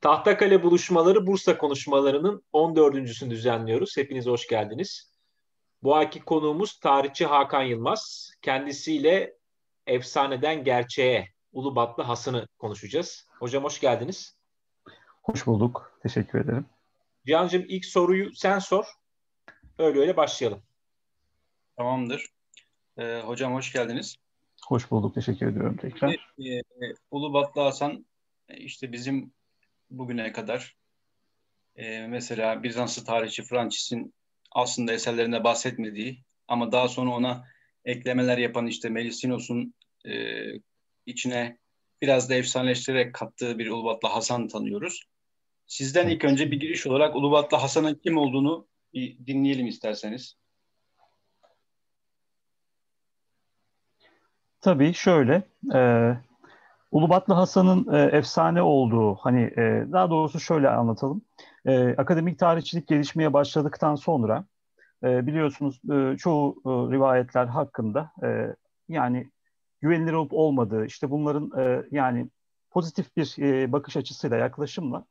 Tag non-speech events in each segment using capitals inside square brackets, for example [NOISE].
Tahtakale buluşmaları Bursa konuşmalarının 14.sünü düzenliyoruz. Hepiniz hoş geldiniz. Bu ayki konuğumuz tarihçi Hakan Yılmaz. Kendisiyle efsaneden gerçeğe Ulubatlı Hasan'ı konuşacağız. Hocam hoş geldiniz. Hoş bulduk. Teşekkür ederim. Cihan'cığım ilk soruyu sen sor. Öyle öyle başlayalım. Tamamdır. Ee, hocam hoş geldiniz. Hoş bulduk. Teşekkür ediyorum tekrar. E, Ulubatlı Hasan işte bizim bugüne kadar e, mesela Bizanslı tarihçi Francis'in aslında eserlerinde bahsetmediği ama daha sonra ona eklemeler yapan işte Melisinos'un e, içine biraz da efsaneleştirerek kattığı bir Ulubatlı Hasan tanıyoruz. Sizden ilk önce bir giriş olarak Ulubatlı Hasan'ın kim olduğunu bir dinleyelim isterseniz. Tabii şöyle, e, Ulubatlı Hasan'ın e, efsane olduğu, hani e, daha doğrusu şöyle anlatalım. E, akademik tarihçilik gelişmeye başladıktan sonra e, biliyorsunuz e, çoğu e, rivayetler hakkında e, yani güvenilir olup olmadığı, işte bunların e, yani pozitif bir e, bakış açısıyla, yaklaşımla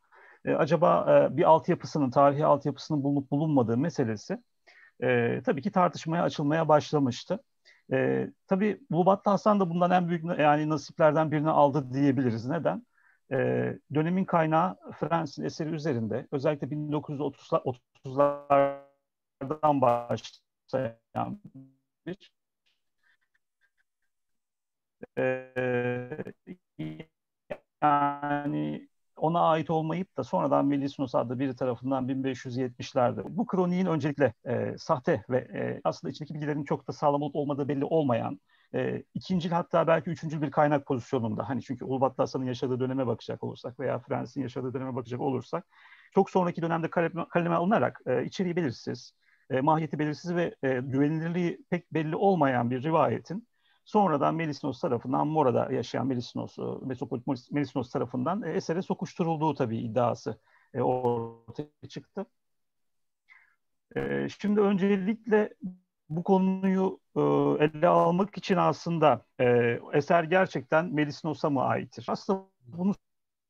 e, acaba e, bir altyapısının, tarihi altyapısının bulunup bulunmadığı meselesi e, tabii ki tartışmaya açılmaya başlamıştı. E, tabii Ulubatlı Hasan da bundan en büyük yani nasiplerden birini aldı diyebiliriz. Neden? E, dönemin kaynağı Fransız'ın eseri üzerinde özellikle 1930'lardan başlayan bir e, yani ona ait olmayıp da sonradan Melisnos adlı biri tarafından 1570'lerde bu kroniğin öncelikle e, sahte ve e, aslında içindeki bilgilerin çok da sağlam olup olmadığı belli olmayan e, ikincil hatta belki üçüncül bir kaynak pozisyonunda hani çünkü Ulubatlı Hasan'ın yaşadığı döneme bakacak olursak veya Fransız'ın yaşadığı döneme bakacak olursak çok sonraki dönemde kaleme, kaleme alınarak e, içeriği belirsiz, e, mahiyeti belirsiz ve e, güvenilirliği pek belli olmayan bir rivayetin Sonradan Melisnos tarafından Mora'da yaşayan Melisnos, Metropolit Melisnos tarafından e, esere sokuşturulduğu tabii iddiası e, ortaya çıktı. E, şimdi öncelikle bu konuyu ele almak için aslında eser gerçekten Melisnos'a mı aittir? Aslında bunu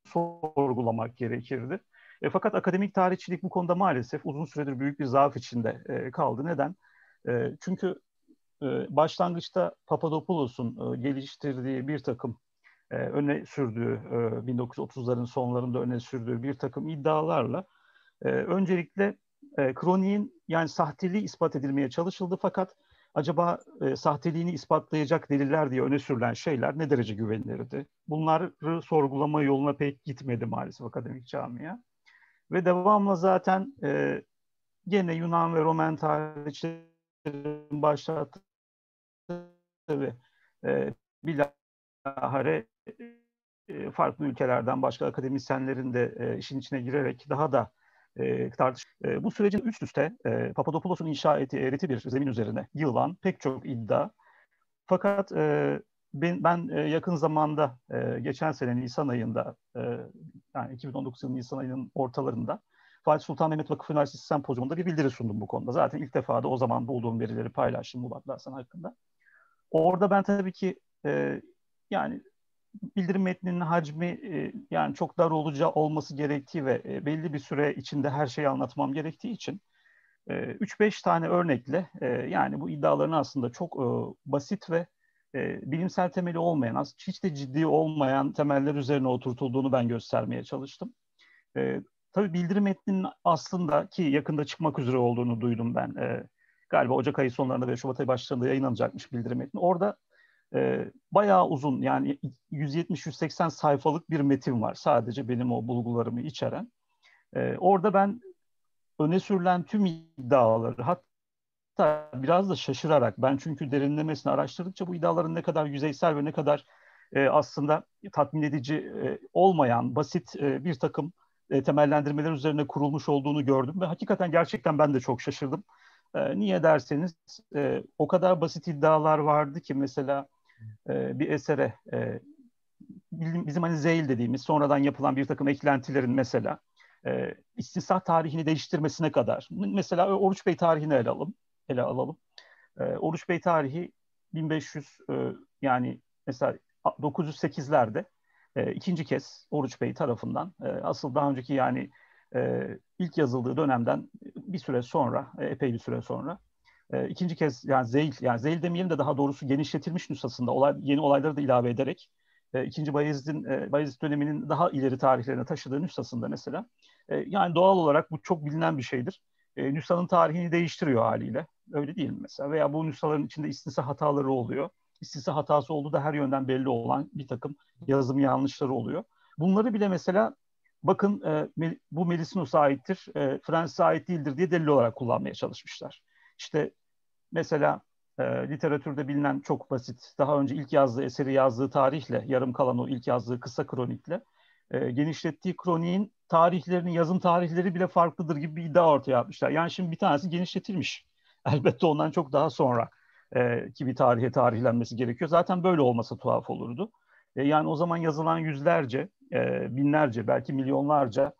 sorgulamak gerekirdi. Fakat akademik tarihçilik bu konuda maalesef uzun süredir büyük bir zaaf içinde kaldı. Neden? Çünkü başlangıçta Papadopoulos'un e, geliştirdiği bir takım e, öne sürdüğü 1930'ların e, sonlarında öne sürdüğü bir takım iddialarla öncelikle kroniğin yani sahteliği ispat edilmeye çalışıldı fakat acaba sahteliğini ispatlayacak deliller diye öne sürülen şeyler ne derece güvenilirdi? Bunları sorgulama yoluna pek gitmedi maalesef akademik camia. Ve devamlı zaten gene Yunan ve Roman tarihçilerin başlattığı tabii e, bilahare e, farklı ülkelerden başka akademisyenlerin de e, işin içine girerek daha da e, tartış. E, bu sürecin üst üste e, Papadopoulos'un inşa ettiği eğreti bir zemin üzerine yığılan pek çok iddia. Fakat e, ben, ben e, yakın zamanda e, geçen sene Nisan ayında e, yani 2019 yılı Nisan ayının ortalarında Fatih Sultan Mehmet Vakıf Üniversitesi Sempozyumunda bir bildiri sundum bu konuda. Zaten ilk defa da o zaman bulduğum verileri paylaştım Mubat Hasan hakkında. Orada ben tabii ki e, yani bildirim metninin hacmi e, yani çok dar olacağı olması gerektiği ve e, belli bir süre içinde her şeyi anlatmam gerektiği için e, 3-5 tane örnekle e, yani bu iddiaların aslında çok e, basit ve e, bilimsel temeli olmayan, hiç de ciddi olmayan temeller üzerine oturtulduğunu ben göstermeye çalıştım. E, tabii bildirim metninin aslında ki yakında çıkmak üzere olduğunu duydum ben. E, galiba Ocak ayı sonlarında ve Şubat ayı başlarında yayınlanacakmış bildirim metni. Orada e, bayağı uzun yani 170-180 sayfalık bir metin var. Sadece benim o bulgularımı içeren. E, orada ben öne sürülen tüm iddiaları hatta biraz da şaşırarak ben çünkü derinlemesine araştırdıkça bu iddiaların ne kadar yüzeysel ve ne kadar e, aslında tatmin edici e, olmayan basit e, bir takım e, temellendirmeler üzerine kurulmuş olduğunu gördüm ve hakikaten gerçekten ben de çok şaşırdım. E, niye derseniz e, o kadar basit iddialar vardı ki mesela e, bir esere e, bizim hani zeyl dediğimiz sonradan yapılan bir takım eklentilerin mesela e, istisah tarihini değiştirmesine kadar. Mesela Oruç Bey tarihini ele alalım. Ele alalım. Oruç Bey tarihi 1500 e, yani mesela 908'lerde e, ikinci kez Oruç Bey tarafından asıl daha önceki yani e, ilk yazıldığı dönemden bir süre sonra, e, epey bir süre sonra e, ikinci kez yani Zeyl, yani Zeyl demeyelim de daha doğrusu genişletilmiş nüshasında olay, yeni olayları da ilave ederek e, ikinci Bayezid'in e, Bayezid döneminin daha ileri tarihlerine taşıdığı nüshasında mesela e, yani doğal olarak bu çok bilinen bir şeydir. E, nüshanın tarihini değiştiriyor haliyle. Öyle değil mi mesela? Veya bu nüshaların içinde istinsa hataları oluyor. İstinsa hatası olduğu da her yönden belli olan bir takım yazım yanlışları oluyor. Bunları bile mesela bakın e, bu Melisnus'a aittir, e, Fransız'a ait değildir diye delil olarak kullanmaya çalışmışlar. İşte mesela e, literatürde bilinen çok basit, daha önce ilk yazdığı eseri yazdığı tarihle, yarım kalan o ilk yazdığı kısa kronikle, e, genişlettiği kroniğin tarihlerinin, yazım tarihleri bile farklıdır gibi bir iddia ortaya atmışlar. Yani şimdi bir tanesi genişletilmiş. [LAUGHS] Elbette ondan çok daha sonra e, ki bir tarihe tarihlenmesi gerekiyor. Zaten böyle olmasa tuhaf olurdu. E, yani o zaman yazılan yüzlerce, e, binlerce, belki milyonlarca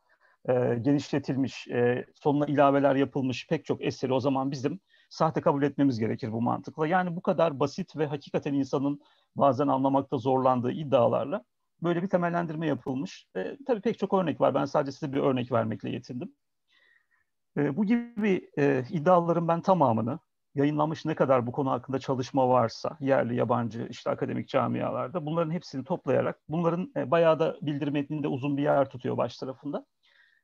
e, genişletilmiş, e, sonuna ilaveler yapılmış pek çok eseri o zaman bizim sahte kabul etmemiz gerekir bu mantıkla. Yani bu kadar basit ve hakikaten insanın bazen anlamakta zorlandığı iddialarla böyle bir temellendirme yapılmış. E, tabii pek çok örnek var. Ben sadece size bir örnek vermekle yetindim. E, bu gibi e, iddiaların ben tamamını yayınlanmış ne kadar bu konu hakkında çalışma varsa yerli yabancı işte akademik camialarda bunların hepsini toplayarak bunların e, bayağı da bildirim metninde uzun bir yer tutuyor baş tarafında.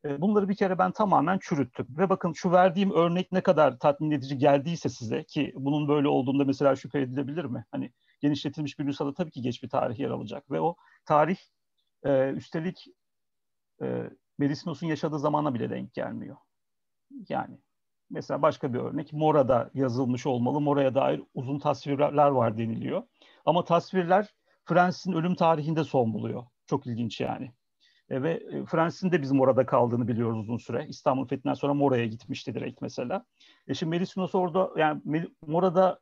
E, bunları bir kere ben tamamen çürüttüm. Ve bakın şu verdiğim örnek ne kadar tatmin edici geldiyse size ki bunun böyle olduğunda mesela şüphe edilebilir mi? Hani genişletilmiş bir nüshada tabii ki geç bir tarih yer alacak. Ve o tarih e, üstelik e, Melisnos'un yaşadığı zamana bile denk gelmiyor. Yani mesela başka bir örnek Mora'da yazılmış olmalı. Mora'ya dair uzun tasvirler var deniliyor. Ama tasvirler Fransız'ın ölüm tarihinde son buluyor. Çok ilginç yani. E, ve e, Fransız'ın da bizim orada kaldığını biliyoruz uzun süre. İstanbul Fethi'nden sonra Mora'ya gitmişti direkt mesela. E şimdi Melisnos orada yani Mora'da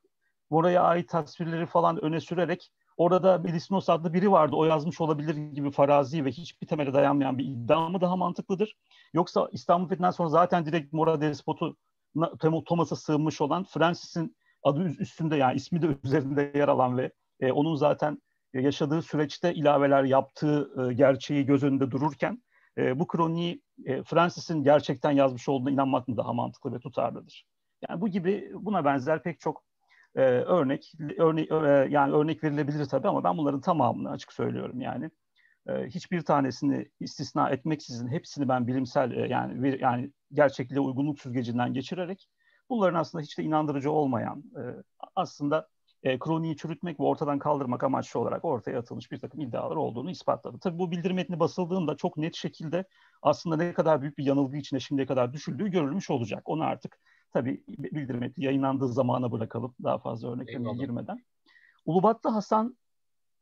Mora'ya ait tasvirleri falan öne sürerek orada Melisnos adlı biri vardı o yazmış olabilir gibi farazi ve hiçbir temele dayanmayan bir iddia mı daha mantıklıdır? Yoksa İstanbul Fethi'nden sonra zaten direkt Mora despotu Thomas'a sığınmış olan Francis'in adı üstünde yani ismi de üzerinde yer alan ve e, onun zaten yaşadığı süreçte ilaveler yaptığı e, gerçeği göz önünde dururken e, bu kroniği e, Francis'in gerçekten yazmış olduğuna inanmak mı daha mantıklı ve tutarlıdır? Yani bu gibi buna benzer pek çok e, örnek örnek e, yani örnek verilebilir tabii ama ben bunların tamamını açık söylüyorum yani hiçbir tanesini istisna etmeksizin hepsini ben bilimsel e, yani yani gerçekliğe uygunluk süzgecinden geçirerek bunların aslında hiç de inandırıcı olmayan e, aslında e, kroniği çürütmek ve ortadan kaldırmak amaçlı olarak ortaya atılmış bir takım iddialar olduğunu ispatladı. Tabii bu bildirim metni basıldığında çok net şekilde aslında ne kadar büyük bir yanılgı içine şimdiye kadar düşüldüğü görülmüş olacak. Onu artık tabii bildirim metni yayınlandığı zamana bırakalım daha fazla örneklerine girmeden. Ulubatlı Hasan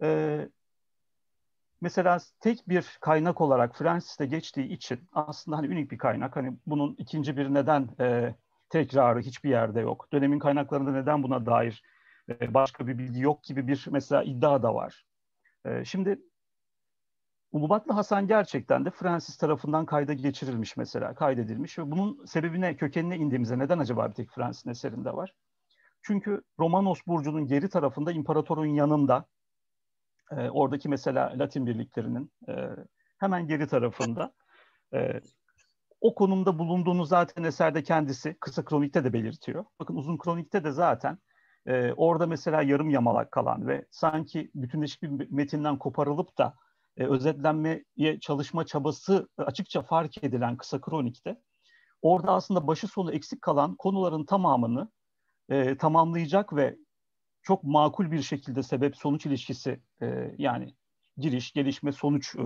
e, mesela tek bir kaynak olarak Francis'te geçtiği için aslında hani unik bir kaynak. Hani bunun ikinci bir neden e, tekrarı hiçbir yerde yok. Dönemin kaynaklarında neden buna dair e, başka bir bilgi yok gibi bir mesela iddia da var. E, şimdi Ulubatlı Hasan gerçekten de Francis tarafından kayda geçirilmiş mesela, kaydedilmiş ve bunun sebebine, kökenine indiğimizde neden acaba bir tek Francis'in eserinde var? Çünkü Romanos burcunun geri tarafında imparatorun yanında e, oradaki mesela Latin birliklerinin e, hemen geri tarafında e, o konumda bulunduğunu zaten eserde kendisi kısa kronikte de belirtiyor. Bakın uzun kronikte de zaten e, orada mesela yarım yamalak kalan ve sanki bütünleşik bir metinden koparılıp da e, özetlenmeye çalışma çabası açıkça fark edilen kısa kronikte orada aslında başı sonu eksik kalan konuların tamamını e, tamamlayacak ve çok makul bir şekilde sebep sonuç ilişkisi e, yani giriş, gelişme, sonuç e,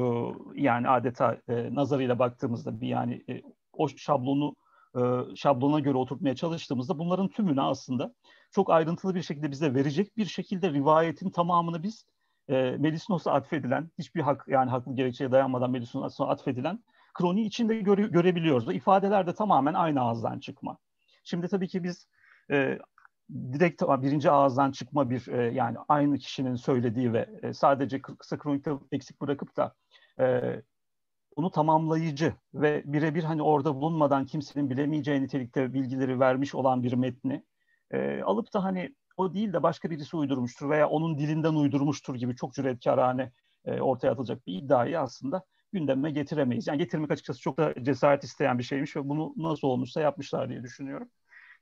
yani adeta e, nazarıyla baktığımızda bir yani e, o şablonu e, şablona göre oturtmaya çalıştığımızda bunların tümünü aslında çok ayrıntılı bir şekilde bize verecek bir şekilde rivayetin tamamını biz e, Melisnos'a atfedilen hiçbir hak yani haklı gerekçeye dayanmadan Melisnos'a atfedilen kroni içinde göre, görebiliyoruz. İfadeler de tamamen aynı ağızdan çıkma. Şimdi tabii ki biz e, direkt birinci ağızdan çıkma bir e, yani aynı kişinin söylediği ve e, sadece kısa kronikte eksik bırakıp da e, bunu tamamlayıcı ve birebir hani orada bulunmadan kimsenin bilemeyeceği nitelikte bilgileri vermiş olan bir metni e, alıp da hani o değil de başka birisi uydurmuştur veya onun dilinden uydurmuştur gibi çok cüretkarane e, ortaya atılacak bir iddiayı aslında gündeme getiremeyiz. Yani getirmek açıkçası çok da cesaret isteyen bir şeymiş ve bunu nasıl olmuşsa yapmışlar diye düşünüyorum.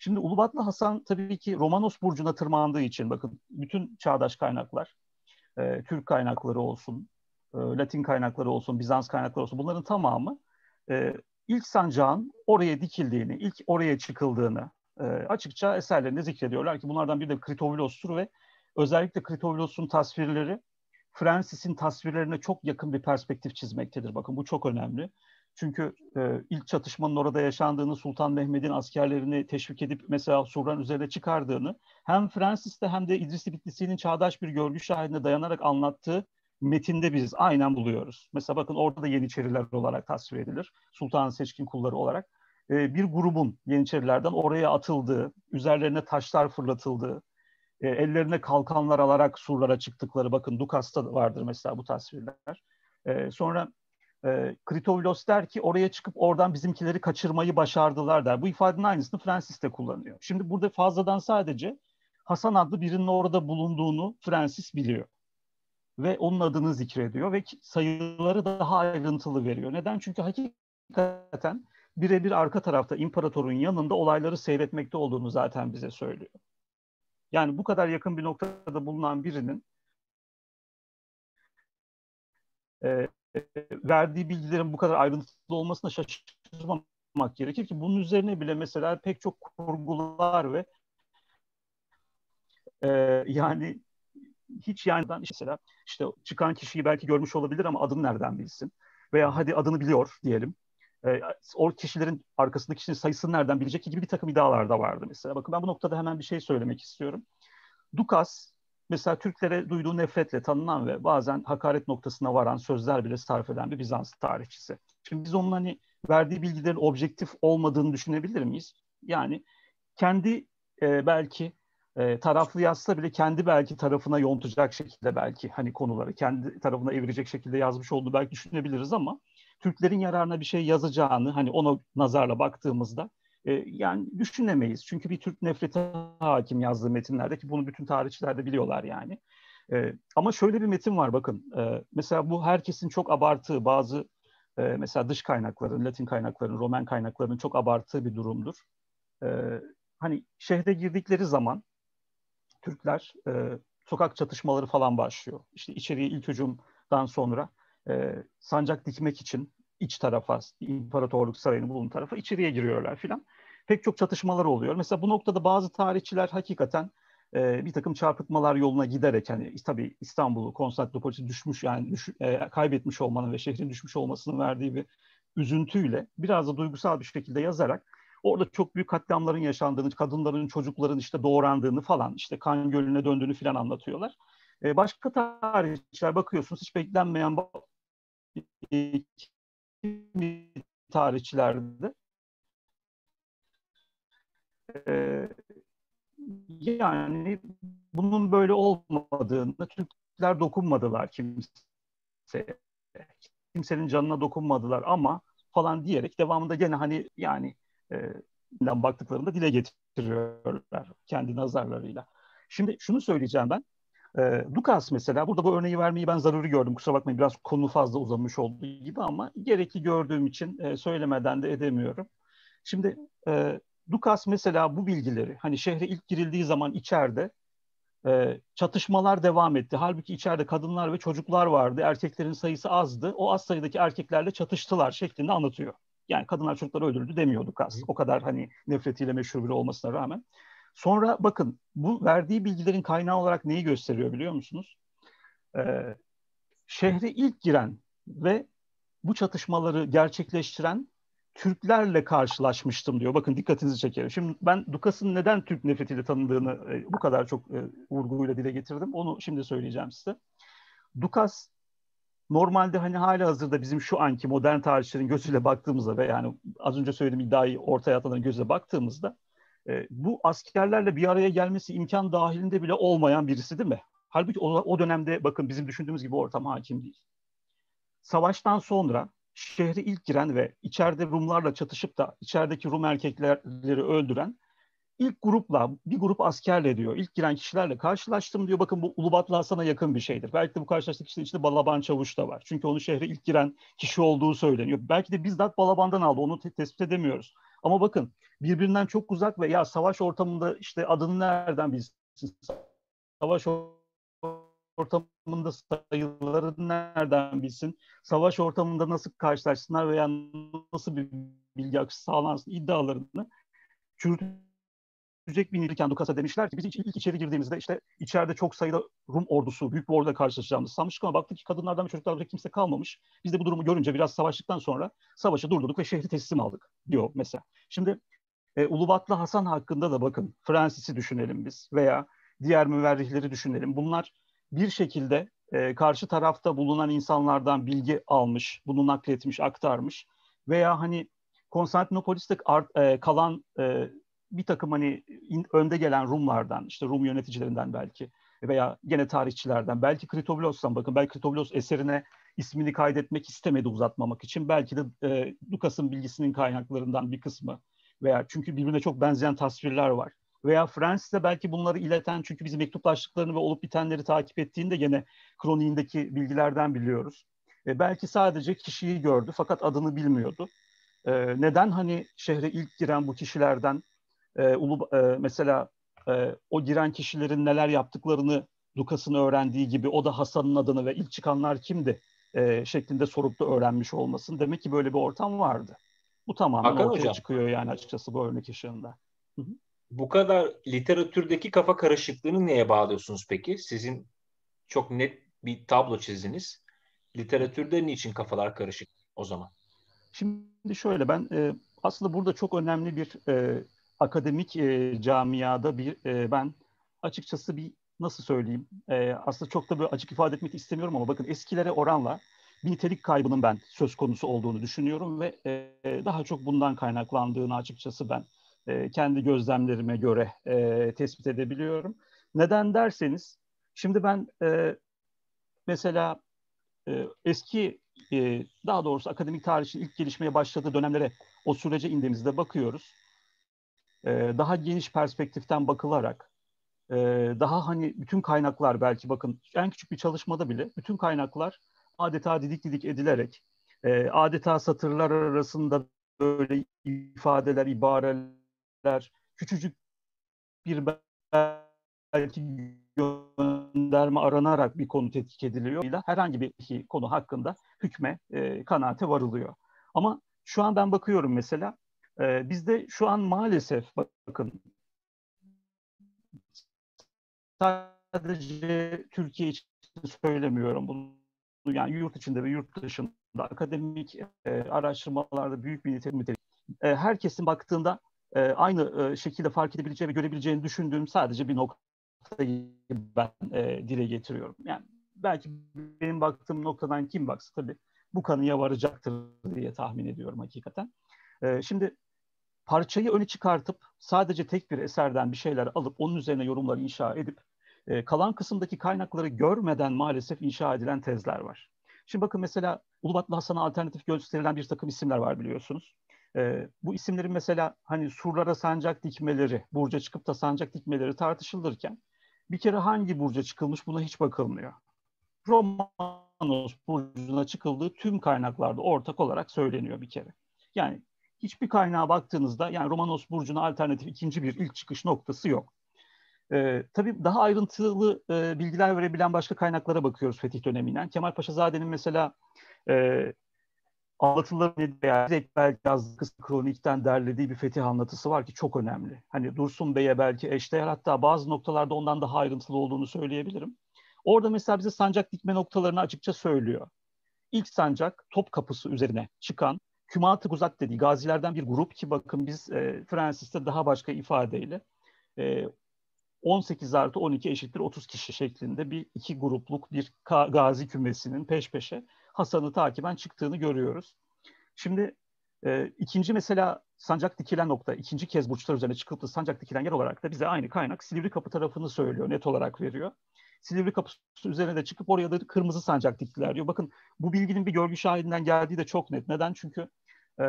Şimdi Ulubatlı Hasan tabii ki Romanos burcuna tırmandığı için bakın bütün çağdaş kaynaklar, e, Türk kaynakları olsun, e, Latin kaynakları olsun, Bizans kaynakları olsun bunların tamamı e, ilk sancağın oraya dikildiğini, ilk oraya çıkıldığını e, açıkça eserlerinde zikrediyorlar ki bunlardan biri de Kritovilos'tur ve özellikle Kritovilos'un tasvirleri Francis'in tasvirlerine çok yakın bir perspektif çizmektedir. Bakın bu çok önemli. Çünkü e, ilk çatışmanın orada yaşandığını, Sultan Mehmet'in askerlerini teşvik edip mesela Surran üzerine çıkardığını hem Francis'te hem de İdris-i Bitlisi'nin çağdaş bir görgü şahidine dayanarak anlattığı metinde biz aynen buluyoruz. Mesela bakın orada da Yeniçeriler olarak tasvir edilir. Sultanın seçkin kulları olarak. E, bir grubun Yeniçerilerden oraya atıldığı, üzerlerine taşlar fırlatıldığı, e, ellerine kalkanlar alarak surlara çıktıkları bakın Dukas'ta vardır mesela bu tasvirler. E, sonra e, Kritovilos der ki oraya çıkıp oradan bizimkileri kaçırmayı başardılar der. Bu ifadenin aynısını Francis de kullanıyor. Şimdi burada fazladan sadece Hasan adlı birinin orada bulunduğunu Francis biliyor. Ve onun adını zikrediyor ve sayıları daha ayrıntılı veriyor. Neden? Çünkü hakikaten birebir arka tarafta imparatorun yanında olayları seyretmekte olduğunu zaten bize söylüyor. Yani bu kadar yakın bir noktada bulunan birinin e, verdiği bilgilerin bu kadar ayrıntılı olmasına şaşırmamak gerekir ki bunun üzerine bile mesela pek çok kurgular ve e, yani hiç yani mesela işte çıkan kişiyi belki görmüş olabilir ama adını nereden bilsin? Veya hadi adını biliyor diyelim. E, o kişilerin arkasındaki kişinin sayısını nereden bilecek gibi bir takım iddialar da vardı mesela. Bakın ben bu noktada hemen bir şey söylemek istiyorum. Dukas mesela Türklere duyduğu nefretle tanınan ve bazen hakaret noktasına varan sözler bile sarf eden bir Bizans tarihçisi. Şimdi biz onun hani verdiği bilgilerin objektif olmadığını düşünebilir miyiz? Yani kendi e, belki e, taraflı yazsa bile kendi belki tarafına yontacak şekilde belki hani konuları kendi tarafına evirecek şekilde yazmış olduğu belki düşünebiliriz ama Türklerin yararına bir şey yazacağını hani ona nazarla baktığımızda e, yani düşünemeyiz. Çünkü bir Türk nefreti hakim yazdığı metinlerde ki bunu bütün tarihçiler de biliyorlar yani. E, ama şöyle bir metin var bakın. E, mesela bu herkesin çok abarttığı bazı e, mesela dış kaynakların, Latin kaynakların, Roman kaynaklarının çok abarttığı bir durumdur. E, hani şehre girdikleri zaman Türkler e, sokak çatışmaları falan başlıyor. İşte içeriye ilk hücumdan sonra e, sancak dikmek için iç tarafa, imparatorluk sarayının bulunduğu tarafa içeriye giriyorlar filan. Pek çok çatışmalar oluyor. Mesela bu noktada bazı tarihçiler hakikaten e, bir takım çarpıtmalar yoluna giderek hani tabii İstanbul'u Konstantinopolis'i düşmüş yani düş, e, kaybetmiş olmanın ve şehrin düşmüş olmasının verdiği bir üzüntüyle biraz da duygusal bir şekilde yazarak orada çok büyük katliamların yaşandığını, kadınların, çocukların işte doğrandığını falan işte kan gölüne döndüğünü falan anlatıyorlar. E, başka tarihçiler bakıyorsunuz hiç beklenmeyen tarihçilerde e, yani bunun böyle olmadığını Türkler dokunmadılar kimseye. Kimsenin canına dokunmadılar ama falan diyerek devamında gene hani yani e, baktıklarında dile getiriyorlar kendi nazarlarıyla. Şimdi şunu söyleyeceğim ben. E, Lucas mesela burada bu örneği vermeyi ben zaruri gördüm. Kusura bakmayın biraz konu fazla uzamış olduğu gibi ama gerekli gördüğüm için e, söylemeden de edemiyorum. Şimdi e, Lucas mesela bu bilgileri hani şehre ilk girildiği zaman içeride e, çatışmalar devam etti. Halbuki içeride kadınlar ve çocuklar vardı. Erkeklerin sayısı azdı. O az sayıdaki erkeklerle çatıştılar şeklinde anlatıyor. Yani kadınlar çocuklar öldürdü demiyor Lucas. O kadar hani nefretiyle meşhur biri olmasına rağmen. Sonra bakın bu verdiği bilgilerin kaynağı olarak neyi gösteriyor biliyor musunuz? Ee, şehre ilk giren ve bu çatışmaları gerçekleştiren Türklerle karşılaşmıştım diyor. Bakın dikkatinizi çekerim. Şimdi ben Dukas'ın neden Türk nefretiyle tanındığını e, bu kadar çok e, vurguyla dile getirdim. Onu şimdi söyleyeceğim size. Dukas normalde hani hala hazırda bizim şu anki modern tarihçilerin gözüyle baktığımızda ve yani az önce söylediğim iddiayı ortaya atanların gözüyle baktığımızda e, bu askerlerle bir araya gelmesi imkan dahilinde bile olmayan birisi değil mi? Halbuki o, o dönemde bakın bizim düşündüğümüz gibi ortam hakim değil. Savaştan sonra şehre ilk giren ve içeride Rumlarla çatışıp da içerideki Rum erkekleri öldüren ilk grupla, bir grup askerle diyor, ilk giren kişilerle karşılaştım diyor. Bakın bu Ulubatlı Hasan'a yakın bir şeydir. Belki de bu karşılaştık kişinin içinde Balaban Çavuş da var. Çünkü onun şehre ilk giren kişi olduğu söyleniyor. Belki de bizzat Balaban'dan aldı, onu te- tespit edemiyoruz. Ama bakın birbirinden çok uzak ve ya savaş ortamında işte adını nereden bilsin? Savaş ortamında sayıları nereden bilsin? Savaş ortamında nasıl karşılaşsınlar veya nasıl bir bilgi akışı sağlansın iddialarını çürütecek bir nitelikten Dukas'a demişler ki biz ilk, içeri girdiğimizde işte içeride çok sayıda Rum ordusu, büyük bir orduyla karşılaşacağımızı sanmıştık ama baktık ki kadınlardan ve çocuklardan kimse kalmamış. Biz de bu durumu görünce biraz savaştıktan sonra savaşı durdurduk ve şehri teslim aldık diyor mesela. Şimdi e, Ulubatlı Hasan hakkında da bakın Francis'i düşünelim biz veya diğer müverrihleri düşünelim. Bunlar bir şekilde e, karşı tarafta bulunan insanlardan bilgi almış, bunu nakletmiş, aktarmış veya hani Konstantinopolis'te e, kalan e, bir takım hani önde gelen Rumlardan, işte Rum yöneticilerinden belki veya gene tarihçilerden, belki Kritoblos'tan bakın belki Kritoblos eserine ismini kaydetmek istemedi uzatmamak için. Belki de e, Lukas'ın bilgisinin kaynaklarından bir kısmı veya çünkü birbirine çok benzeyen tasvirler var. Veya Francis'e belki bunları ileten çünkü bizim mektuplaştıklarını ve olup bitenleri takip ettiğinde gene kroniğindeki bilgilerden biliyoruz. E, belki sadece kişiyi gördü fakat adını bilmiyordu. E, neden hani şehre ilk giren bu kişilerden e, ulu, e, mesela e, o giren kişilerin neler yaptıklarını Lukas'ın öğrendiği gibi o da Hasan'ın adını ve ilk çıkanlar kimdi e, şeklinde sorup da öğrenmiş olmasın. Demek ki böyle bir ortam vardı. Bu tamamen Hakan ortaya hocam. çıkıyor yani açıkçası bu örnek ışığında. Hı-hı. Bu kadar literatürdeki kafa karışıklığını neye bağlıyorsunuz peki? Sizin çok net bir tablo çizdiniz. Literatürde niçin kafalar karışık o zaman? Şimdi şöyle ben e, aslında burada çok önemli bir e, akademik e, camiada bir e, ben açıkçası bir nasıl söyleyeyim e, aslında çok da böyle açık ifade etmek istemiyorum ama bakın eskilere oranla bir nitelik kaybının ben söz konusu olduğunu düşünüyorum ve e, daha çok bundan kaynaklandığını açıkçası ben e, kendi gözlemlerime göre e, tespit edebiliyorum. Neden derseniz şimdi ben e, mesela e, eski e, daha doğrusu akademik tarihin ilk gelişmeye başladığı dönemlere o sürece indiğimizde bakıyoruz e, daha geniş perspektiften bakılarak e, daha hani bütün kaynaklar belki bakın en küçük bir çalışmada bile bütün kaynaklar adeta didik didik edilerek e, adeta satırlar arasında böyle ifadeler, ibareler, küçücük bir belki gönderme aranarak bir konu tetkik ediliyor. Herhangi bir konu hakkında hükme, e, kanaate varılıyor. Ama şu an ben bakıyorum mesela e, bizde şu an maalesef bakın sadece Türkiye için söylemiyorum bunu yani yurt içinde ve yurt dışında akademik e, araştırmalarda büyük bir nitelik. E, herkesin baktığında e, aynı e, şekilde fark edebileceği ve görebileceğini düşündüğüm sadece bir noktayı ben e, dile getiriyorum. Yani belki benim baktığım noktadan kim baksa tabii bu kanıya varacaktır diye tahmin ediyorum hakikaten. E, şimdi parçayı öne çıkartıp sadece tek bir eserden bir şeyler alıp onun üzerine yorumlar inşa edip e, kalan kısımdaki kaynakları görmeden maalesef inşa edilen tezler var. Şimdi bakın mesela Ulubatlı Hasan'a alternatif gösterilen bir takım isimler var biliyorsunuz. E, bu isimlerin mesela hani surlara sancak dikmeleri, burca çıkıp da sancak dikmeleri tartışılırken bir kere hangi burca çıkılmış buna hiç bakılmıyor. Romanos burcuna çıkıldığı tüm kaynaklarda ortak olarak söyleniyor bir kere. Yani hiçbir kaynağa baktığınızda yani Romanos burcuna alternatif ikinci bir ilk çıkış noktası yok. Ee, tabii daha ayrıntılı e, bilgiler verebilen başka kaynaklara bakıyoruz Fetih döneminden. Kemal Paşazade'nin mesela e, anlatıları veya direkt belki yazdığı kronikten derlediği bir fetih anlatısı var ki çok önemli. Hani Dursun Bey'e belki eşdeğer hatta bazı noktalarda ondan daha ayrıntılı olduğunu söyleyebilirim. Orada mesela bize sancak dikme noktalarını açıkça söylüyor. İlk sancak top kapısı üzerine çıkan Kümat-ı Guzat dediği gazilerden bir grup ki bakın biz e, Fransız'da daha başka ifadeyle e, 18 artı 12 eşittir 30 kişi şeklinde bir iki grupluk bir gazi kümesinin peş peşe Hasan'ı takiben çıktığını görüyoruz. Şimdi e, ikinci mesela sancak dikilen nokta, ikinci kez burçlar üzerine çıkıp da sancak dikilen yer olarak da bize aynı kaynak Silivri Kapı tarafını söylüyor, net olarak veriyor. Silivri Kapısı üzerine de çıkıp oraya da kırmızı sancak diktiler diyor. Bakın bu bilginin bir görgü şahidinden geldiği de çok net. Neden? Çünkü e,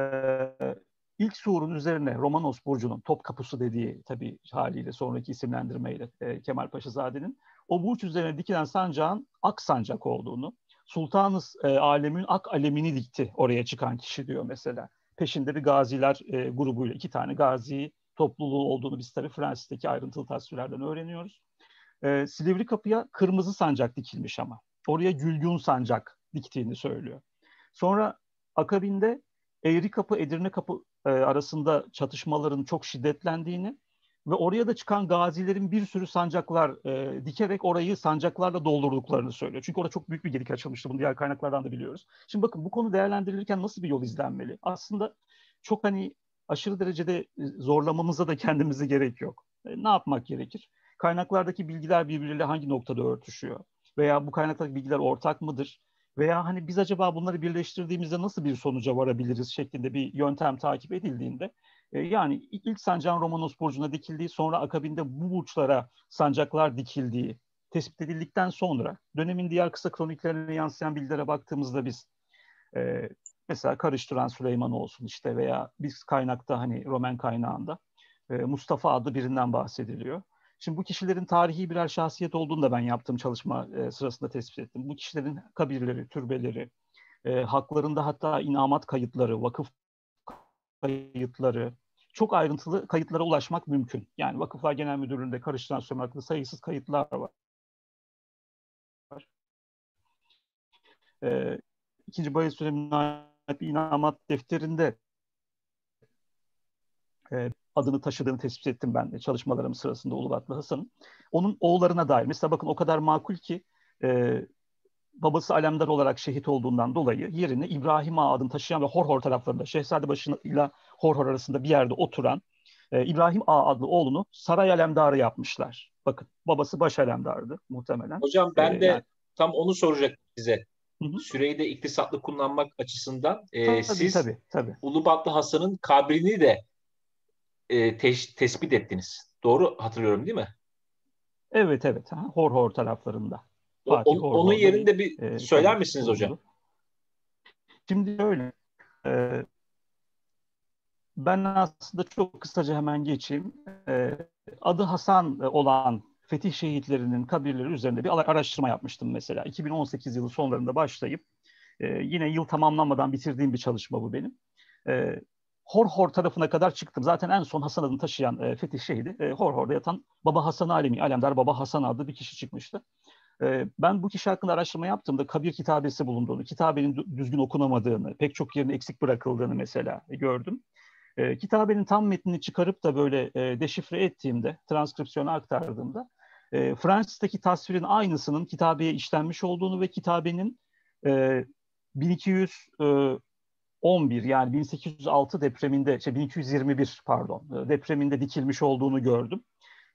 ilk surun üzerine Romanos Burcu'nun top kapısı dediği tabii haliyle sonraki isimlendirmeyle e, Kemal Paşazade'nin o burç üzerine dikilen sancağın ak sancak olduğunu, Sultanız e, alemin ak alemini dikti oraya çıkan kişi diyor mesela. Peşinde bir gaziler e, grubuyla iki tane gazi topluluğu olduğunu biz tabii Fransız'daki ayrıntılı tasvirlerden öğreniyoruz. E, Silivri kapıya kırmızı sancak dikilmiş ama. Oraya gülgün sancak diktiğini söylüyor. Sonra akabinde Eğri Kapı, Edirne Kapı e, arasında çatışmaların çok şiddetlendiğini ve oraya da çıkan gazilerin bir sürü sancaklar e, dikerek orayı sancaklarla doldurduklarını söylüyor. Çünkü orada çok büyük bir gelik açılmıştı. Bunu diğer kaynaklardan da biliyoruz. Şimdi bakın bu konu değerlendirilirken nasıl bir yol izlenmeli? Aslında çok hani aşırı derecede e, zorlamamıza da kendimize gerek yok. E, ne yapmak gerekir? Kaynaklardaki bilgiler birbirleriyle hangi noktada örtüşüyor? Veya bu kaynaklardaki bilgiler ortak mıdır? Veya hani biz acaba bunları birleştirdiğimizde nasıl bir sonuca varabiliriz şeklinde bir yöntem takip edildiğinde e, yani ilk sancağın Romanos burcuna dikildiği sonra akabinde bu burçlara sancaklar dikildiği tespit edildikten sonra dönemin diğer kısa kroniklerine yansıyan bilgilere baktığımızda biz e, mesela karıştıran Süleyman olsun işte veya biz kaynakta hani Roman kaynağında e, Mustafa adlı birinden bahsediliyor. Şimdi bu kişilerin tarihi birer şahsiyet olduğunu da ben yaptığım çalışma e, sırasında tespit ettim. Bu kişilerin kabirleri, türbeleri, e, haklarında hatta inamat kayıtları, vakıf kayıtları, çok ayrıntılı kayıtlara ulaşmak mümkün. Yani Vakıflar Genel Müdürlüğü'nde karıştıran sömürü sayısız kayıtlar var. E, İkinci Bayezid dönemine inamat defterinde e, adını taşıdığını tespit ettim ben de çalışmalarım sırasında Ulubatlı Hasan'ın. Onun oğullarına dair. Mesela bakın o kadar makul ki e, babası alemdar olarak şehit olduğundan dolayı yerine İbrahim Ağa adını taşıyan ve Horhor taraflarında Şehzadebaşı ile Horhor arasında bir yerde oturan e, İbrahim Ağa adlı oğlunu saray alemdarı yapmışlar. Bakın babası baş alemdardı muhtemelen. Hocam ben ee, de yani, tam onu soracak size. Hı hı. Süreyi de iktisatlı kullanmak açısından e, tabii, siz tabii, tabii. Ulubatlı Hasan'ın kabrini de e, te- tespit ettiniz. Doğru hatırlıyorum değil mi? Evet evet. Ha, hor hor taraflarında. Fatih, o, hor, onun yerinde bir e, söyler misiniz hocam? Şimdi öyle. E, ben aslında çok kısaca hemen geçeyim. E, adı Hasan olan fetih şehitlerinin kabirleri üzerinde bir araştırma yapmıştım mesela. 2018 yılı sonlarında başlayıp e, yine yıl tamamlanmadan bitirdiğim bir çalışma bu benim. E, Horhor tarafına kadar çıktım. Zaten en son Hasan adını taşıyan e, fetih şehidi e, Horhor'da yatan Baba Hasan Alemi, Alemdar Baba Hasan adlı bir kişi çıkmıştı. E, ben bu kişi hakkında araştırma yaptığımda kabir kitabesi bulunduğunu, kitabenin düzgün okunamadığını, pek çok yerin eksik bırakıldığını mesela gördüm. E, kitabenin tam metnini çıkarıp da böyle e, deşifre ettiğimde, transkripsiyona aktardığımda e, Fransız'daki tasvirin aynısının kitabeye işlenmiş olduğunu ve kitabenin e, 1200 e, 11 yani 1806 depreminde, şey 1221 pardon e, depreminde dikilmiş olduğunu gördüm.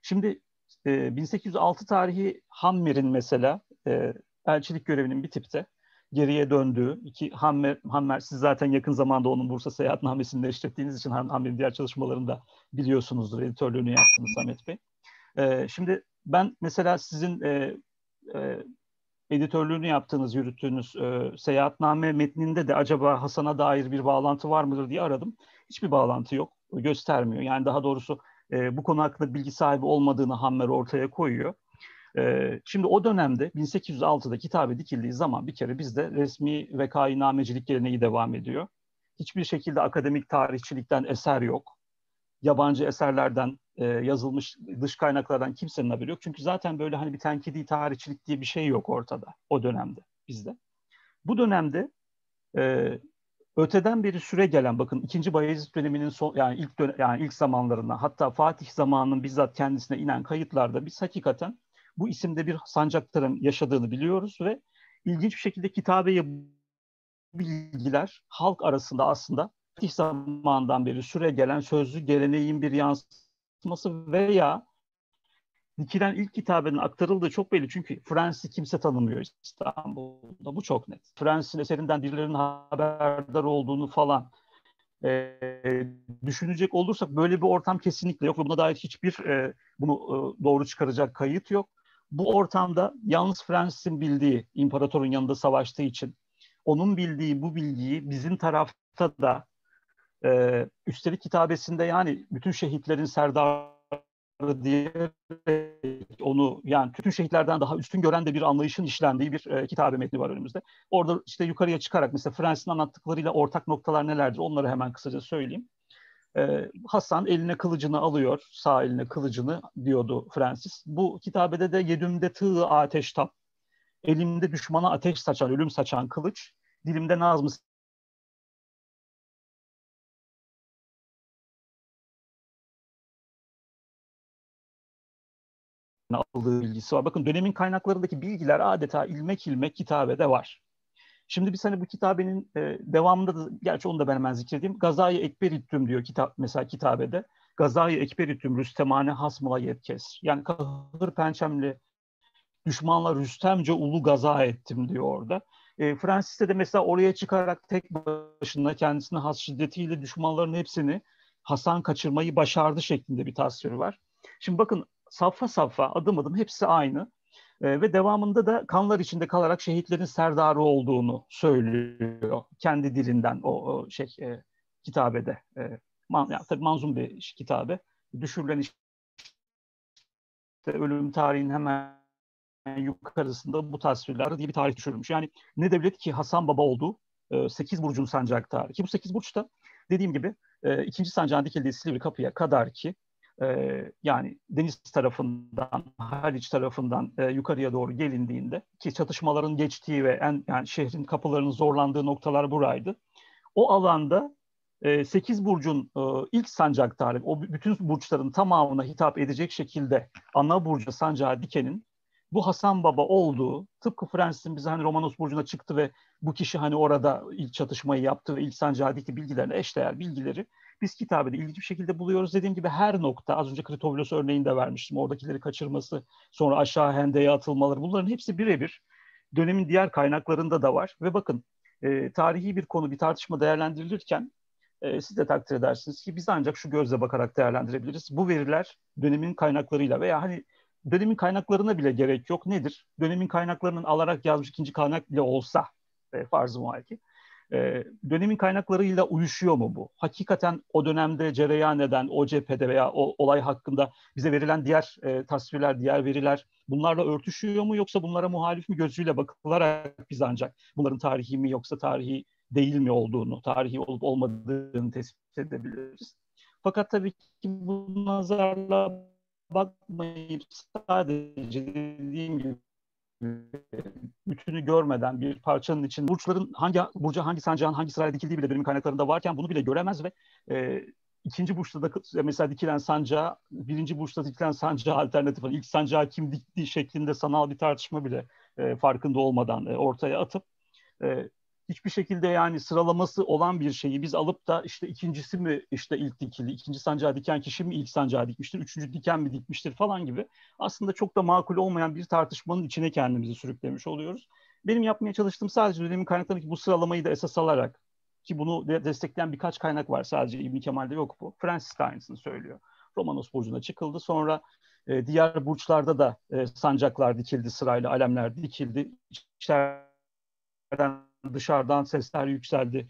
Şimdi e, 1806 tarihi Hammer'in mesela e, elçilik görevinin bir tipte geriye döndüğü iki Hammer, Hammer siz zaten yakın zamanda onun Bursa Seyahatnamesi'ni de işlettiğiniz için Hammer'in diğer çalışmalarını da biliyorsunuzdur. Editörlüğünü yaptınız Samet Bey. E, şimdi ben mesela sizin e, e, editörlüğünü yaptığınız, yürüttüğünüz e, seyahatname metninde de acaba Hasan'a dair bir bağlantı var mıdır diye aradım. Hiçbir bağlantı yok, göstermiyor. Yani daha doğrusu e, bu konu hakkında bilgi sahibi olmadığını Hammer ortaya koyuyor. E, şimdi o dönemde 1806'da kitabe dikildiği zaman bir kere bizde resmi vekainamecilik geleneği devam ediyor. Hiçbir şekilde akademik tarihçilikten eser yok. Yabancı eserlerden e, yazılmış dış kaynaklardan kimsenin haberi yok. Çünkü zaten böyle hani bir tenkidi tarihçilik diye bir şey yok ortada o dönemde bizde. Bu dönemde e, öteden beri süre gelen bakın ikinci Bayezid döneminin son yani ilk dönem, yani ilk zamanlarına hatta Fatih zamanının bizzat kendisine inen kayıtlarda biz hakikaten bu isimde bir sancaktarın yaşadığını biliyoruz ve ilginç bir şekilde kitabeye bilgiler halk arasında aslında Fatih zamanından beri süre gelen sözlü geleneğin bir yansıması veya dikilen ilk kitabenin aktarıldığı çok belli. Çünkü Fransız kimse tanımıyor İstanbul'da. Bu çok net. Fransız'ın eserinden birilerinin haberdar olduğunu falan e, düşünecek olursak böyle bir ortam kesinlikle yok buna dair hiçbir e, bunu e, doğru çıkaracak kayıt yok. Bu ortamda yalnız Fransız'ın bildiği imparatorun yanında savaştığı için onun bildiği bu bilgiyi bizim tarafta da E, üstelik kitabesinde yani bütün şehitlerin serdarı diye onu yani bütün şehitlerden daha üstün gören de bir anlayışın işlendiği bir e, kitabe metni var önümüzde. Orada işte yukarıya çıkarak mesela Fransız'ın anlattıklarıyla ortak noktalar nelerdir onları hemen kısaca söyleyeyim. Ee, Hasan eline kılıcını alıyor, sağ eline kılıcını diyordu Francis. Bu kitabede de yedümde tığ ateş tap, elimde düşmana ateş saçan, ölüm saçan kılıç, dilimde nazmı aldığı bilgisi var. Bakın dönemin kaynaklarındaki bilgiler adeta ilmek ilmek kitabede var. Şimdi biz hani bu kitabenin e, devamında da, gerçi onu da ben hemen zikredeyim. Gazayı Ekberitüm diyor kitap mesela kitabede. Gazayı Ekberitüm Rüstemane Hasmula Yetkes. Yani kahır pençemli düşmanla Rüstemce ulu gaza ettim diyor orada. E, Francis'te de mesela oraya çıkarak tek başına kendisine has şiddetiyle düşmanların hepsini Hasan kaçırmayı başardı şeklinde bir tasviri var. Şimdi bakın safha safha adım adım hepsi aynı. E, ve devamında da kanlar içinde kalarak şehitlerin serdarı olduğunu söylüyor. Kendi dilinden o, o şey e, kitabede. E, man, yani tabii manzum bir kitabe. Düşürülen işte ölüm tarihinin hemen yukarısında bu tasvirler diye bir tarih düşürülmüş. Yani ne devlet ki Hasan Baba oldu. E, 8 burcun sancak tarihi. Ki bu 8 burç da dediğim gibi e, ikinci sancağın dikildiği Silivri kapıya kadar ki e, yani deniz tarafından, Haliç tarafından e, yukarıya doğru gelindiğinde ki çatışmaların geçtiği ve en yani şehrin kapılarının zorlandığı noktalar buraydı. O alanda e, 8 burcun e, ilk sancak tarihi, o bütün burçların tamamına hitap edecek şekilde ana burcu sancağı dikenin bu Hasan Baba olduğu, tıpkı Fransız'ın bize hani Romanos Burcu'na çıktı ve bu kişi hani orada ilk çatışmayı yaptı ve ilk sancağı dikti bilgilerine eşdeğer bilgileri biz kitabede ilginç bir şekilde buluyoruz. Dediğim gibi her nokta, az önce Kritovlos örneğini de vermiştim. Oradakileri kaçırması, sonra aşağı hendeye atılmaları bunların hepsi birebir dönemin diğer kaynaklarında da var. Ve bakın e, tarihi bir konu, bir tartışma değerlendirilirken e, siz de takdir edersiniz ki biz ancak şu gözle bakarak değerlendirebiliriz. Bu veriler dönemin kaynaklarıyla veya hani dönemin kaynaklarına bile gerek yok. Nedir? Dönemin kaynaklarının alarak yazmış ikinci kaynak bile olsa e, farz-ı muhalki e, dönemin kaynaklarıyla uyuşuyor mu bu? Hakikaten o dönemde cereyan eden o cephede veya o olay hakkında bize verilen diğer e, tasvirler, diğer veriler bunlarla örtüşüyor mu yoksa bunlara muhalif mi gözüyle bakılarak biz ancak bunların tarihi mi yoksa tarihi değil mi olduğunu, tarihi olup olmadığını tespit edebiliriz. Fakat tabii ki bu nazarla bakmayıp sadece dediğim gibi bütünü görmeden bir parçanın için burçların hangi burca hangi sancağın hangi sırayla dikildiği bile benim kaynaklarında varken bunu bile göremez ve e, ikinci burçta da mesela dikilen sancağı birinci burçta dikilen sancağı alternatif ilk sancağı kim diktiği şeklinde sanal bir tartışma bile e, farkında olmadan e, ortaya atıp e, hiçbir şekilde yani sıralaması olan bir şeyi biz alıp da işte ikincisi mi işte ilk dikili, ikinci sancağı diken kişi mi ilk sancağı dikmiştir, üçüncü diken mi dikmiştir falan gibi aslında çok da makul olmayan bir tartışmanın içine kendimizi sürüklemiş oluyoruz. Benim yapmaya çalıştığım sadece dönemin kaynaklarındaki bu sıralamayı da esas alarak ki bunu destekleyen birkaç kaynak var sadece İbn Kemal'de yok bu. Francis de söylüyor. Romanos burcuna çıkıldı. Sonra e, diğer burçlarda da e, sancaklar dikildi sırayla, alemler dikildi. İçeriden dışarıdan sesler yükseldi.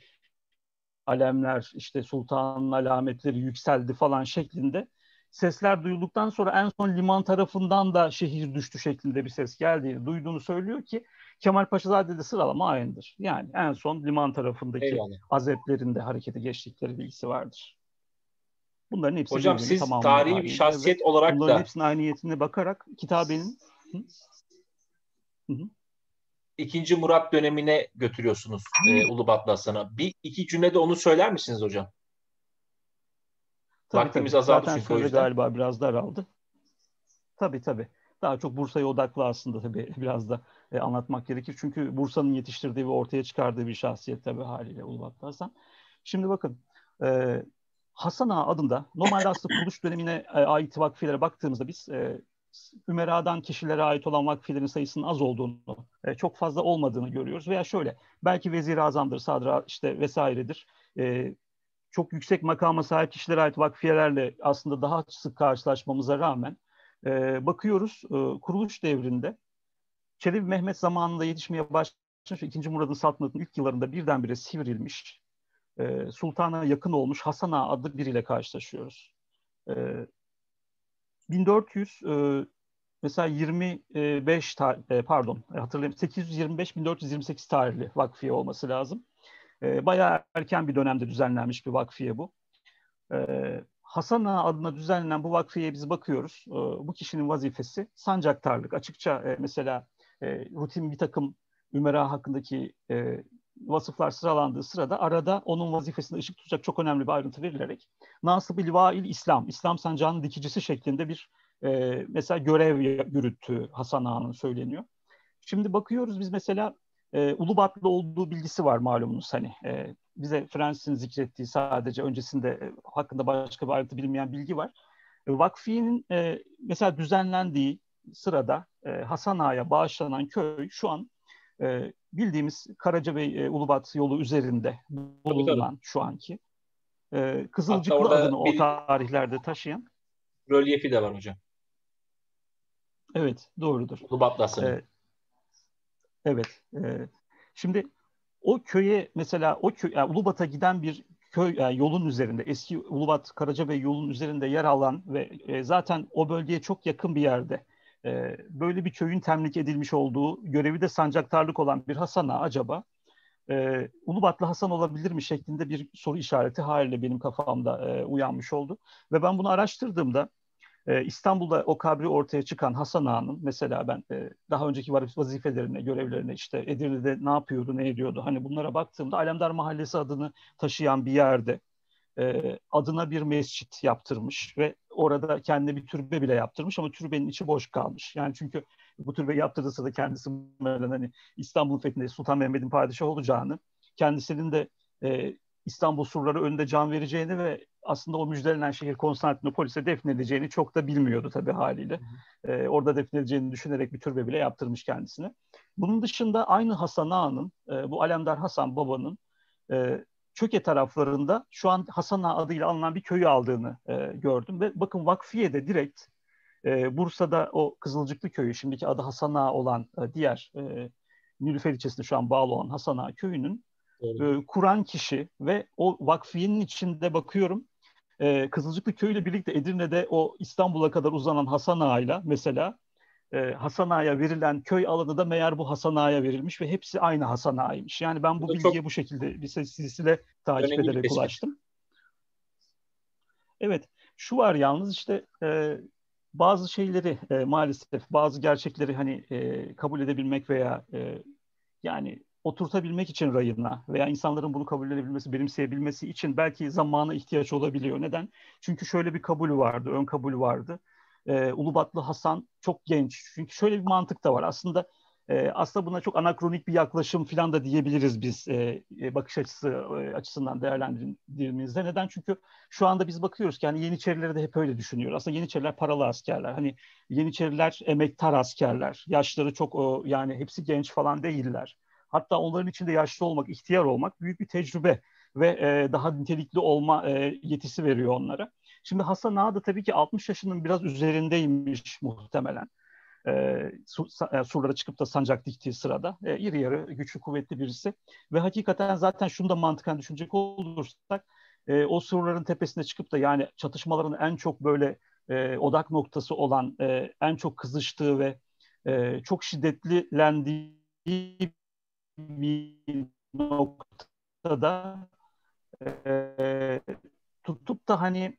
Alemler işte sultanın alametleri yükseldi falan şeklinde. Sesler duyulduktan sonra en son liman tarafından da şehir düştü şeklinde bir ses geldiğini duyduğunu söylüyor ki Kemal Paşazade'de sıralama aynıdır. Yani en son liman tarafındaki Eyvallah. azeplerinde harekete geçtikleri bilgisi vardır. Bunların hepsi Hocam siz tarihi bir şahsiyet olarak bunların da bunların hepsinin aynı niyetine bakarak kitabenin Hı? Hı ikinci Murat dönemine götürüyorsunuz e, Ulubatlı Hasan'a. Bir iki cümlede onu söyler misiniz hocam? Tabii, Vaktimiz tabii. azaldı Zaten çünkü o yüzden. galiba biraz daraldı. Tabii tabii. Daha çok Bursa'ya odaklı aslında tabii [LAUGHS] biraz da e, anlatmak gerekir. Çünkü Bursa'nın yetiştirdiği ve ortaya çıkardığı bir şahsiyet tabii haliyle Ulubatlı Hasan. Şimdi bakın e, Hasan Ağa adında normalde aslında kuruluş dönemine e, ait vakfiyelere baktığımızda biz e, Ümera'dan kişilere ait olan vakfelerin sayısının az olduğunu, e, çok fazla olmadığını görüyoruz. Veya şöyle, belki vezir azamdır, sadra işte vesairedir. E, çok yüksek makama sahip kişilere ait vakfiyelerle aslında daha sık karşılaşmamıza rağmen e, bakıyoruz e, kuruluş devrinde Çelebi Mehmet zamanında yetişmeye başlamış 2. Murad'ın saltanatının ilk yıllarında birdenbire sivrilmiş e, sultana yakın olmuş Hasan Ağa adlı biriyle karşılaşıyoruz. E, 1400 e, mesela 25 tar- e, pardon hatırlayayım 825-1428 tarihli vakfiye olması lazım. E, bayağı erken bir dönemde düzenlenmiş bir vakfiye bu. E, Hasan Ağa adına düzenlenen bu vakfiyeye biz bakıyoruz. E, bu kişinin vazifesi sancaktarlık. Açıkça e, mesela e, rutin bir takım Ümera hakkındaki e, vasıflar sıralandığı sırada arada onun vazifesine ışık tutacak çok önemli bir ayrıntı verilerek Nasıb-ı Livail İslam, İslam sancağının dikicisi şeklinde bir e, mesela görev yürüttüğü Hasan Ağa'nın söyleniyor. Şimdi bakıyoruz biz mesela e, Ulubatlı olduğu bilgisi var malumunuz hani e, bize Fransız'ın zikrettiği sadece öncesinde e, hakkında başka bir ayrıntı bilinmeyen bilgi var. E, Vakfiye'nin e, mesela düzenlendiği sırada e, Hasan Ağa'ya bağışlanan köy şu an e, bildiğimiz Karacabey e, Ulubat yolu üzerinde bulunan şu anki e, Kızılcıklı adını o tarihlerde taşıyan rölyefi de var hocam. Evet, doğrudur. Ulubatlı Hasan'ın. Ee, evet. E, şimdi o köye mesela o köy, yani Ulubat'a giden bir köy yani yolun üzerinde eski Ulubat Karacabey yolun üzerinde yer alan ve e, zaten o bölgeye çok yakın bir yerde e, böyle bir köyün temlik edilmiş olduğu görevi de sancaktarlık olan bir Hasan'a acaba e, Ulubatlı Hasan olabilir mi şeklinde bir soru işareti haliyle benim kafamda e, uyanmış oldu. Ve ben bunu araştırdığımda e, İstanbul'da o kabri ortaya çıkan Hasan Ağa'nın mesela ben e, daha önceki vazifelerine, görevlerine işte Edirne'de ne yapıyordu, ne ediyordu hani bunlara baktığımda Alemdar Mahallesi adını taşıyan bir yerde e, adına bir mescit yaptırmış ve orada kendine bir türbe bile yaptırmış ama türbenin içi boş kalmış. Yani çünkü bu türbe yaptırdığı sırada kendisi hani İstanbul fethinde Sultan Mehmet'in padişah olacağını, kendisinin de e, İstanbul surları önünde can vereceğini ve aslında o müjdelenen şehir Konstantinopolis'e defnedileceğini çok da bilmiyordu tabii haliyle. Hı hı. E, orada defnedileceğini düşünerek bir türbe bile yaptırmış kendisine. Bunun dışında aynı Hasan Ağa'nın, e, bu Alemdar Hasan babanın e, Çöke taraflarında şu an Hasan Ağa adıyla anılan bir köyü aldığını e, gördüm. Ve bakın Vakfiye'de direkt e, Bursa'da o Kızılcıklı köyü, şimdiki adı Hasan Ağa olan e, diğer e, Nilüfer ilçesinde şu an bağlı olan Hasan Ağa köyünün e, kuran kişi ve o vakfiyenin içinde bakıyorum e, Kızılcıklı köyüyle birlikte Edirne'de o İstanbul'a kadar uzanan Hasan Ağa'yla mesela e, Hasan Ağa'ya verilen köy alanı da meğer bu Hasan Ağa'ya verilmiş ve hepsi aynı Hasan Ağa'ymış. Yani ben bu, bu bilgiye bu şekilde bir silsile takip ederek bir ulaştım. Evet, şu var yalnız işte e, bazı şeyleri e, maalesef bazı gerçekleri hani e, kabul edebilmek veya e, yani oturtabilmek için rayına veya insanların bunu kabul edebilmesi, benimseyebilmesi için belki zamana ihtiyaç olabiliyor. Neden? Çünkü şöyle bir kabul vardı, ön kabul vardı e, Ulubatlı Hasan çok genç. Çünkü şöyle bir mantık da var. Aslında e, aslında buna çok anakronik bir yaklaşım falan da diyebiliriz biz e, e bakış açısı e, açısından değerlendirdiğimizde. Neden? Çünkü şu anda biz bakıyoruz ki yani Yeniçerileri de hep öyle düşünüyor. Aslında Yeniçeriler paralı askerler. Hani Yeniçeriler emektar askerler. Yaşları çok o yani hepsi genç falan değiller. Hatta onların içinde yaşlı olmak, ihtiyar olmak büyük bir tecrübe ve e, daha nitelikli olma e, yetisi veriyor onlara. Şimdi Hasan Ağa tabii ki 60 yaşının biraz üzerindeymiş muhtemelen. E, sur, surlara çıkıp da sancak diktiği sırada e, iri yarı güçlü kuvvetli birisi ve hakikaten zaten şunu da mantıken düşünecek olursak e, o surların tepesine çıkıp da yani çatışmaların en çok böyle e, odak noktası olan e, en çok kızıştığı ve e, çok şiddetlendiği bir noktada e, tutup da hani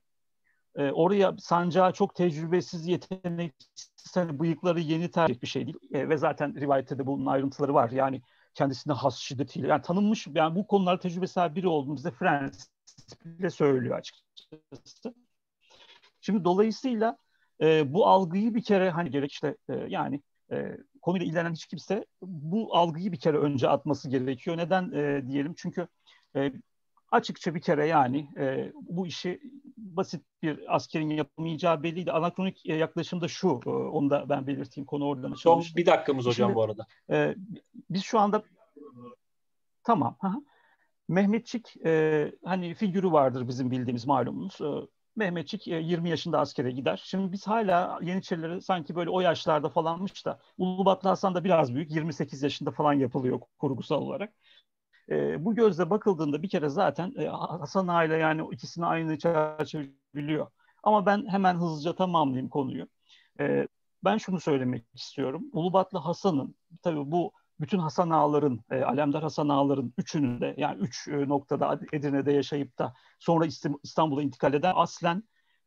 e, oraya sancağı çok tecrübesiz, yeteneksiz, hani bıyıkları yeni tercih bir şey değil. E, ve zaten rivayette de bunun ayrıntıları var. Yani kendisine has şiddetiyle. Yani tanınmış, yani bu konularda tecrübesi biri olduğunu bize Francis bile söylüyor açıkçası. Şimdi dolayısıyla e, bu algıyı bir kere hani gerek işte e, yani e, konuyla ilgilenen hiç kimse bu algıyı bir kere önce atması gerekiyor. Neden e, diyelim? Çünkü e, açıkça bir kere yani e, bu işi basit bir askerin yapamayacağı belliydi. Anakronik e, yaklaşım da şu, e, onu da ben belirteyim. Konu oradan. Son bir dakikamız hocam Şimdi, bu arada. E, biz şu anda tamam. Mehmetçik e, hani figürü vardır bizim bildiğimiz malumunuz. E, Mehmetçik e, 20 yaşında askere gider. Şimdi biz hala Yeniçerileri sanki böyle o yaşlarda falanmış da Ulubatlı Hasan da biraz büyük 28 yaşında falan yapılıyor kurgusal olarak. E, bu gözle bakıldığında bir kere zaten e, Hasan Ağa ile yani ikisini aynı çerçeve biliyor. Ama ben hemen hızlıca tamamlayayım konuyu. E, ben şunu söylemek istiyorum. Ulubatlı Hasan'ın tabii bu bütün Hasan ağaların, e, Alemdar Hasan ağaların üçünün de yani üç e, noktada Edirne'de yaşayıp da sonra İstanbul'a intikal eden aslen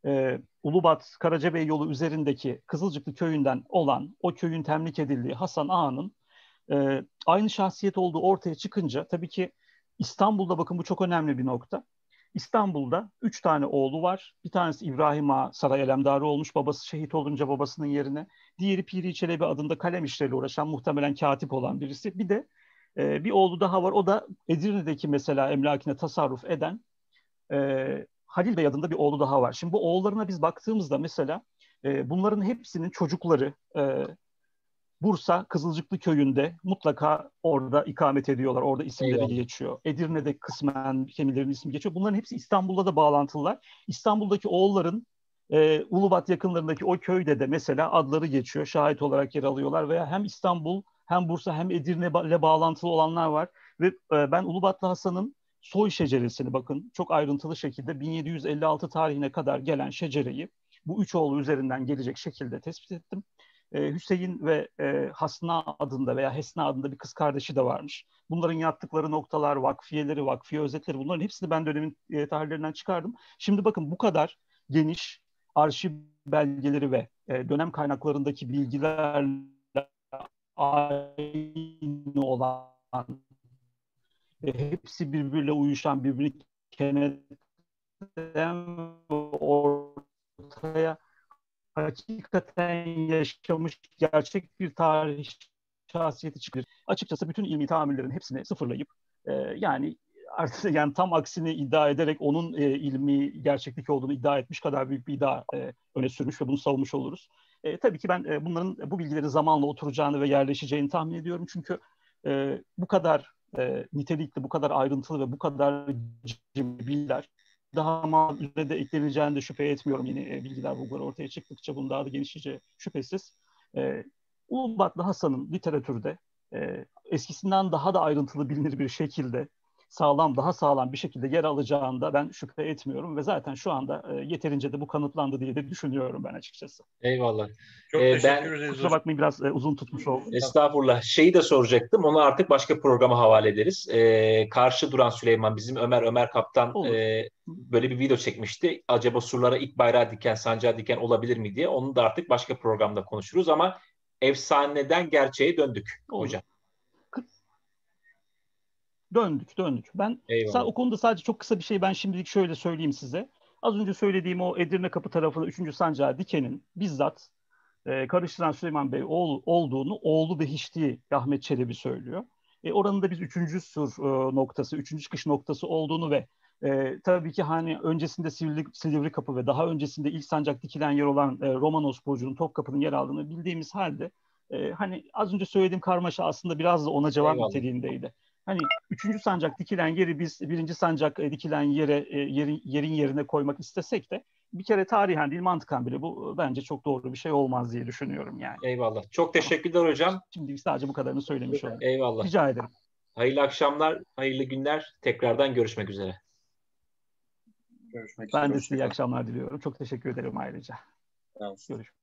e, Ulubat Karacabey yolu üzerindeki Kızılcıklı köyünden olan o köyün temlik edildiği Hasan Ağa'nın e, aynı şahsiyet olduğu ortaya çıkınca tabii ki İstanbul'da bakın bu çok önemli bir nokta. İstanbul'da üç tane oğlu var. Bir tanesi İbrahim Ağa saray elemdarı olmuş. Babası şehit olunca babasının yerine. Diğeri Piri Çelebi adında kalem işleriyle uğraşan muhtemelen katip olan birisi. Bir de e, bir oğlu daha var. O da Edirne'deki mesela emlakine tasarruf eden e, Halil Bey adında bir oğlu daha var. Şimdi bu oğullarına biz baktığımızda mesela e, bunların hepsinin çocukları e, Bursa Kızılcıklı köyünde mutlaka orada ikamet ediyorlar. Orada isimleri Eyvallah. geçiyor. Edirne'de kısmen kemilerin ismi geçiyor. Bunların hepsi İstanbul'da da bağlantılılar. İstanbul'daki oğulların e, Ulubat yakınlarındaki o köyde de mesela adları geçiyor. Şahit olarak yer alıyorlar veya hem İstanbul hem Bursa hem Edirne ile bağlantılı olanlar var. Ve e, ben Ulubatlı Hasan'ın soy şeceresini bakın çok ayrıntılı şekilde 1756 tarihine kadar gelen şecereyi bu üç oğlu üzerinden gelecek şekilde tespit ettim e, Hüseyin ve e, Hasna adında veya Hesna adında bir kız kardeşi de varmış. Bunların yaptıkları noktalar, vakfiyeleri, vakfiye özetleri bunların hepsini ben dönemin e, tarihlerinden çıkardım. Şimdi bakın bu kadar geniş arşiv belgeleri ve e, dönem kaynaklarındaki bilgilerle aynı olan hepsi birbiriyle uyuşan, birbirini kenetlen ortaya hakikaten yaşamış gerçek bir tarih şahsiyeti çıkıyor. Açıkçası bütün ilmi tahammüllerin hepsini sıfırlayıp e, yani artık [LAUGHS] yani tam aksini iddia ederek onun e, ilmi gerçeklik olduğunu iddia etmiş kadar büyük bir iddia e, öne sürmüş ve bunu savunmuş oluruz. E, tabii ki ben e, bunların bu bilgilerin zamanla oturacağını ve yerleşeceğini tahmin ediyorum. Çünkü e, bu kadar e, nitelikli, bu kadar ayrıntılı ve bu kadar bilgiler daha mal de ekleneceğini de şüphe etmiyorum yeni e, bilgiler bulgular ortaya çıktıkça bunun daha da genişleyeceği şüphesiz. E, Ulubatlı Hasan'ın literatürde e, eskisinden daha da ayrıntılı bilinir bir şekilde sağlam, daha sağlam bir şekilde yer alacağında ben şüphe etmiyorum ve zaten şu anda e, yeterince de bu kanıtlandı diye de düşünüyorum ben açıkçası. Eyvallah. Çok ee, teşekkür ben, ederiz. Kusura bakmayın biraz e, uzun tutmuş oldum. Estağfurullah. Şeyi de soracaktım. Onu artık başka programa havale ederiz. Ee, karşı duran Süleyman bizim Ömer Ömer Kaptan e, böyle bir video çekmişti. Acaba surlara ilk bayrağı diken, sancağı diken olabilir mi diye. Onu da artık başka programda konuşuruz ama efsaneden gerçeğe döndük Olur. hocam. Döndük, döndük. Ben sa- o konuda sadece çok kısa bir şey ben şimdilik şöyle söyleyeyim size. Az önce söylediğim o Edirne Kapı tarafında 3. Sancağı Diken'in bizzat e, karıştıran Süleyman Bey oğlu, olduğunu oğlu Behişti Ahmet Çelebi söylüyor. E, oranın da biz 3. sur e, noktası, 3. çıkış noktası olduğunu ve e, tabii ki hani öncesinde Silivri, Silivri Kapı ve daha öncesinde ilk sancak dikilen yer olan e, Romanos Burcu'nun Topkapı'nın yer aldığını bildiğimiz halde e, hani az önce söylediğim karmaşa aslında biraz da ona cevap niteliğindeydi hani üçüncü sancak dikilen yeri biz birinci sancak e, dikilen yere e, yerin, yerin yerine koymak istesek de bir kere tarihen değil mantıken bile bu bence çok doğru bir şey olmaz diye düşünüyorum yani. Eyvallah. Çok teşekkürler hocam. Şimdi sadece bu kadarını söylemiş oldum. Eyvallah. Rica ederim. Hayırlı akşamlar, hayırlı günler. Tekrardan görüşmek üzere. Görüşmek üzere. Ben de size iyi akşamlar diliyorum. Çok teşekkür ederim ayrıca. Görüşmek